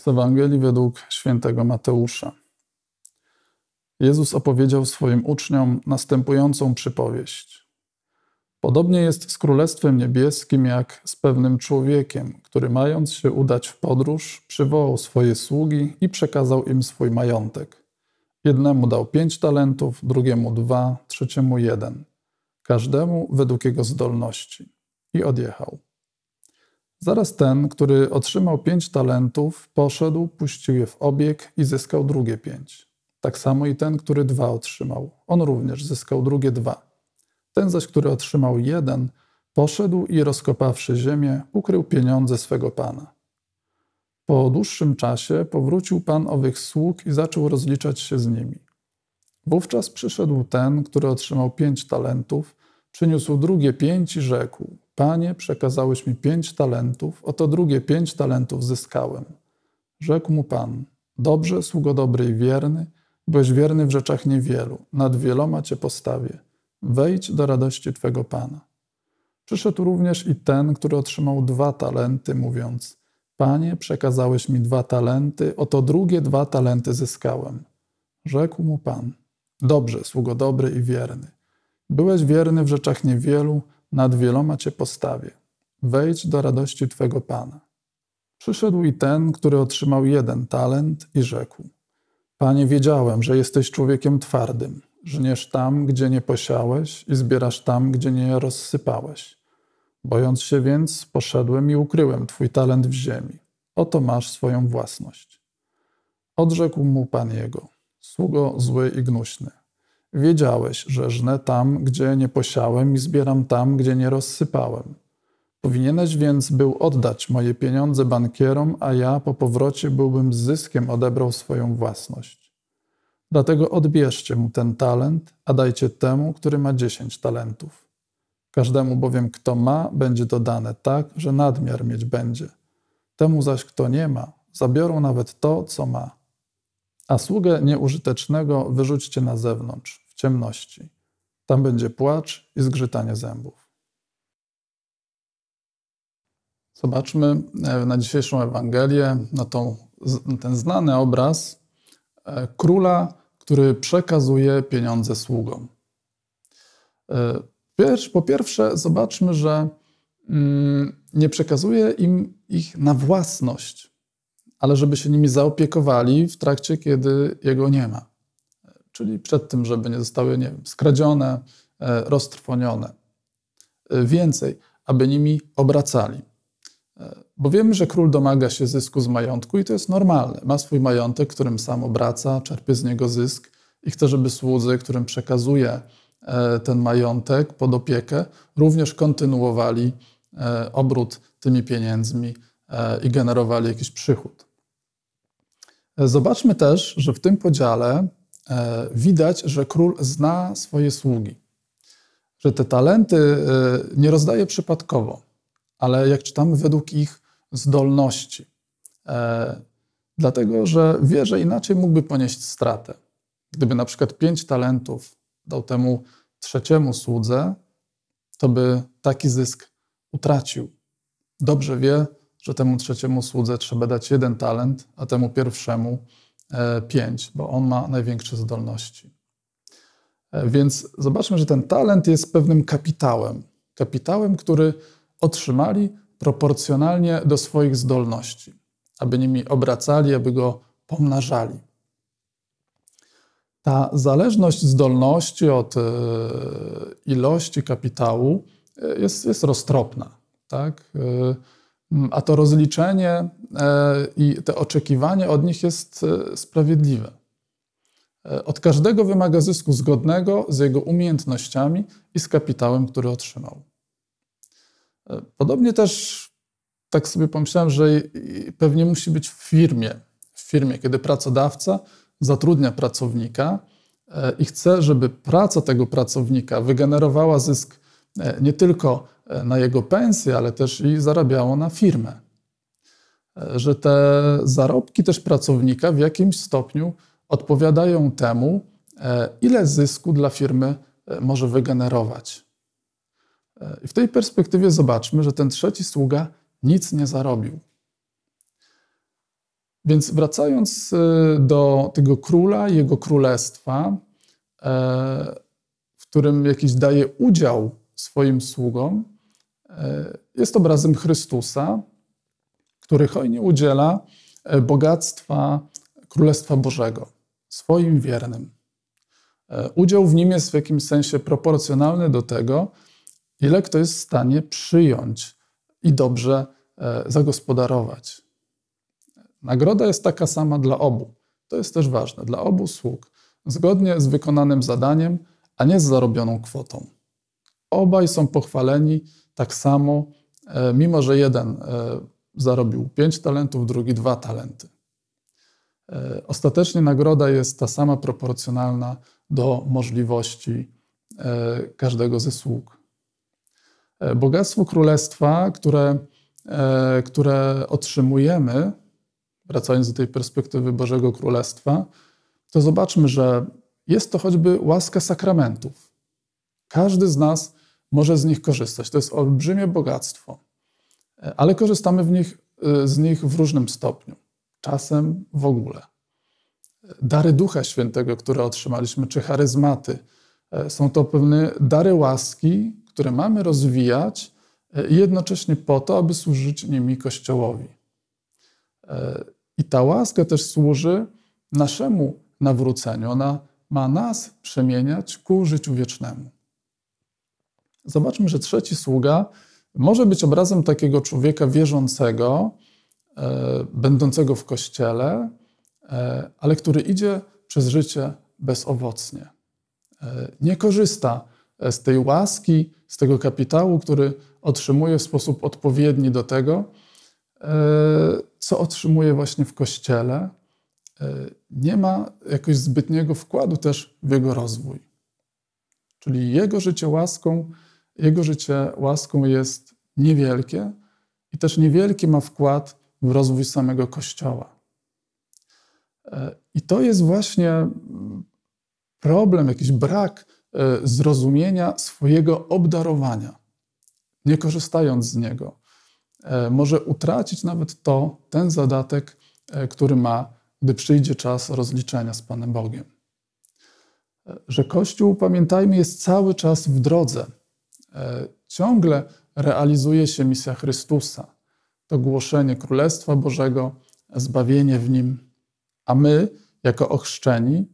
Z Ewangelii według świętego Mateusza. Jezus opowiedział swoim uczniom następującą przypowieść. Podobnie jest z Królestwem Niebieskim, jak z pewnym człowiekiem, który mając się udać w podróż, przywołał swoje sługi i przekazał im swój majątek. Jednemu dał pięć talentów, drugiemu dwa, trzeciemu jeden, każdemu według jego zdolności. I odjechał. Zaraz ten, który otrzymał pięć talentów, poszedł, puścił je w obieg i zyskał drugie pięć. Tak samo i ten, który dwa otrzymał. On również zyskał drugie dwa. Ten zaś, który otrzymał jeden, poszedł i rozkopawszy ziemię, ukrył pieniądze swego pana. Po dłuższym czasie powrócił pan owych sług i zaczął rozliczać się z nimi. Wówczas przyszedł ten, który otrzymał pięć talentów, przyniósł drugie pięć i rzekł: Panie, przekazałeś mi pięć talentów, oto drugie pięć talentów zyskałem. Rzekł mu Pan, dobrze, sługo dobry i wierny, byłeś wierny w rzeczach niewielu, nad wieloma Cię postawię. Wejdź do radości Twego Pana. Przyszedł również i ten, który otrzymał dwa talenty, mówiąc, Panie, przekazałeś mi dwa talenty, oto drugie dwa talenty zyskałem. Rzekł mu Pan, dobrze, sługo dobry i wierny. Byłeś wierny w rzeczach niewielu, nad wieloma cię postawię. Wejdź do radości twego Pana. Przyszedł i ten, który otrzymał jeden talent i rzekł: Panie, wiedziałem, że jesteś człowiekiem twardym. Żniesz tam, gdzie nie posiałeś, i zbierasz tam, gdzie nie rozsypałeś. Bojąc się więc, poszedłem i ukryłem twój talent w ziemi. Oto masz swoją własność. Odrzekł mu pan jego: Sługo zły i gnuśny. Wiedziałeś, że żnę tam, gdzie nie posiałem i zbieram tam, gdzie nie rozsypałem. Powinieneś więc był oddać moje pieniądze bankierom, a ja po powrocie byłbym z zyskiem odebrał swoją własność. Dlatego odbierzcie mu ten talent, a dajcie temu, który ma dziesięć talentów. Każdemu bowiem, kto ma, będzie dodane tak, że nadmiar mieć będzie. Temu zaś, kto nie ma, zabiorą nawet to, co ma a sługę nieużytecznego wyrzućcie na zewnątrz, ciemności. Tam będzie płacz i zgrzytanie zębów. Zobaczmy e, na dzisiejszą Ewangelię, na tą, ten znany obraz e, króla, który przekazuje pieniądze sługom. E, po pierwsze, zobaczmy, że mm, nie przekazuje im ich na własność ale żeby się nimi zaopiekowali w trakcie, kiedy jego nie ma. Czyli przed tym, żeby nie zostały nie wiem, skradzione, e, roztrwonione. E, więcej, aby nimi obracali. E, bo wiemy, że król domaga się zysku z majątku i to jest normalne. Ma swój majątek, którym sam obraca, czerpie z niego zysk i chce, żeby słudzy, którym przekazuje ten majątek pod opiekę, również kontynuowali obrót tymi pieniędzmi i generowali jakiś przychód. Zobaczmy też, że w tym podziale widać, że król zna swoje sługi. Że te talenty e, nie rozdaje przypadkowo, ale jak czytamy, według ich zdolności. E, dlatego, że wie, że inaczej mógłby ponieść stratę. Gdyby na przykład pięć talentów dał temu trzeciemu słudze, to by taki zysk utracił. Dobrze wie, że temu trzeciemu słudze trzeba dać jeden talent, a temu pierwszemu e, pięć, bo on ma największe zdolności. E, więc zobaczmy, że ten talent jest pewnym kapitałem. Kapitałem, który otrzymali proporcjonalnie do swoich zdolności, aby nimi obracali, aby go pomnażali. Ta zależność zdolności od e, ilości kapitału jest, jest roztropna. Tak? Mm, a to rozliczenie e, i te oczekiwanie od nich jest e, sprawiedliwe. E, od każdego wymaga zysku zgodnego z jego umiejętnościami i z kapitałem, który otrzymał. Podobnie też tak sobie pomyślałem, że pewnie musi być w firmie. W firmie, kiedy pracodawca zatrudnia pracownika i chce, żeby praca tego pracownika wygenerowała zysk nie tylko na jego pensję, ale też i zarabiało na firmę. Że te zarobki też pracownika w jakimś stopniu odpowiadają temu, e, ile zysku dla firmy e, może wygenerować. E, I w tej perspektywie zobaczmy, że ten trzeci sługa nic nie zarobił. Więc wracając do tego króla, jego królestwa, w którym jakiś daje udział swoim sługom, jest obrazem Chrystusa, który hojnie udziela bogactwa Królestwa Bożego swoim wiernym. E, udział w nim jest w jakimś sensie proporcjonalny do tego, ile kto jest w stanie przyjąć i dobrze e, zagospodarować. Nagroda jest taka sama dla obu. To jest też ważne, dla obu sług, zgodnie z wykonanym zadaniem, a nie z zarobioną kwotą. Obaj są pochwaleni tak samo, e, mimo że jeden zarobił pięć talentów, drugi dwa talenty. E, ostatecznie nagroda jest ta sama proporcjonalna do możliwości e, każdego ze sług. E, bogactwo królestwa, które, które otrzymujemy, wracając do tej perspektywy Bożego Królestwa, to zobaczmy, że jest to choćby łaska sakramentów. Każdy z nas może z nich korzystać. To jest olbrzymie bogactwo, ale korzystamy w nich, z nich w różnym stopniu czasem w ogóle. Dary Ducha Świętego, które otrzymaliśmy, czy charyzmaty, e, są to pewne dary łaski, które mamy rozwijać e, jednocześnie po to, aby służyć nimi Kościołowi. E, I ta łaska też służy naszemu nawróceniu. Ona ma nas przemieniać ku życiu wiecznemu. Zobaczmy, że trzeci sługa może być obrazem takiego człowieka wierzącego, E, będącego w kościele, e, ale który idzie przez życie bezowocnie. E, nie korzysta z tej łaski, z tego kapitału, który otrzymuje w sposób odpowiedni do tego, co otrzymuje właśnie w kościele. Nie ma jakoś zbytniego wkładu też w jego rozwój. Czyli jego życie łaską, jego życie łaską jest niewielkie i też niewielki ma wkład w rozwój samego Kościoła. E, I to jest właśnie problem, jakiś brak e, zrozumienia swojego obdarowania, nie korzystając z niego. E, może utracić nawet to, ten zadatek, który ma, gdy przyjdzie czas rozliczenia z Panem Bogiem. Że Kościół, pamiętajmy, jest cały czas w drodze. Ciągle realizuje się misja Chrystusa to głoszenie Królestwa Bożego, zbawienie w nim. A my, jako ochrzczeni,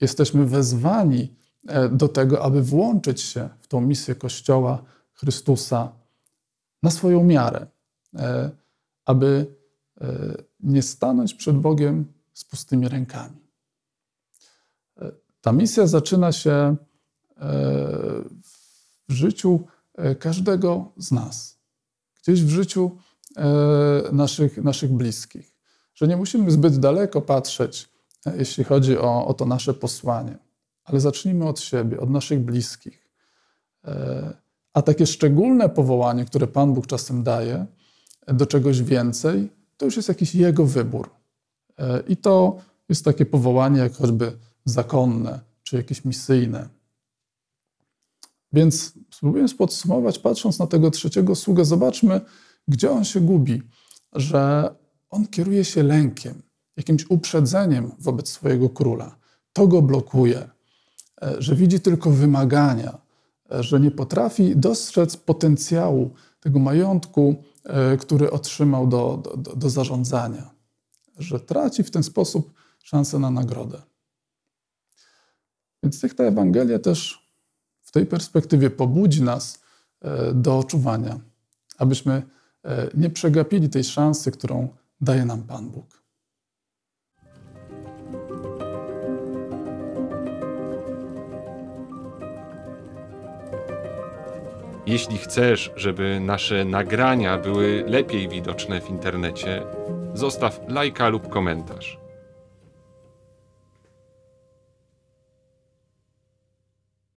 jesteśmy wezwani e, do tego, aby włączyć się w tą misję Kościoła Chrystusa na swoją miarę, e, aby e, nie stanąć przed Bogiem z pustymi rękami. Ta misja zaczyna się w życiu każdego z nas. Gdzieś w życiu E, naszych, naszych bliskich. Że nie musimy zbyt daleko patrzeć, e, jeśli chodzi o, o to nasze posłanie, ale zacznijmy od siebie, od naszych bliskich. E, a takie szczególne powołanie, które Pan Bóg czasem daje do czegoś więcej, to już jest jakiś Jego wybór. I to jest takie powołanie, jak choćby zakonne, czy jakieś misyjne. Więc spróbując podsumować, patrząc na tego trzeciego sługę, zobaczmy, gdzie on się gubi? Że on kieruje się lękiem, jakimś uprzedzeniem wobec swojego króla. To go blokuje, e, że widzi tylko wymagania, e, że nie potrafi dostrzec potencjału tego majątku, e, który otrzymał do, do, do zarządzania, że traci w ten sposób szansę na nagrodę. Więc niech ta Ewangelia też tej perspektywie pobudzi nas do oczuwania, abyśmy E, nie przegapili tej szansy, którą daje nam Pan Bóg. Jeśli chcesz, żeby nasze nagrania były lepiej widoczne w internecie, zostaw lajka lub komentarz.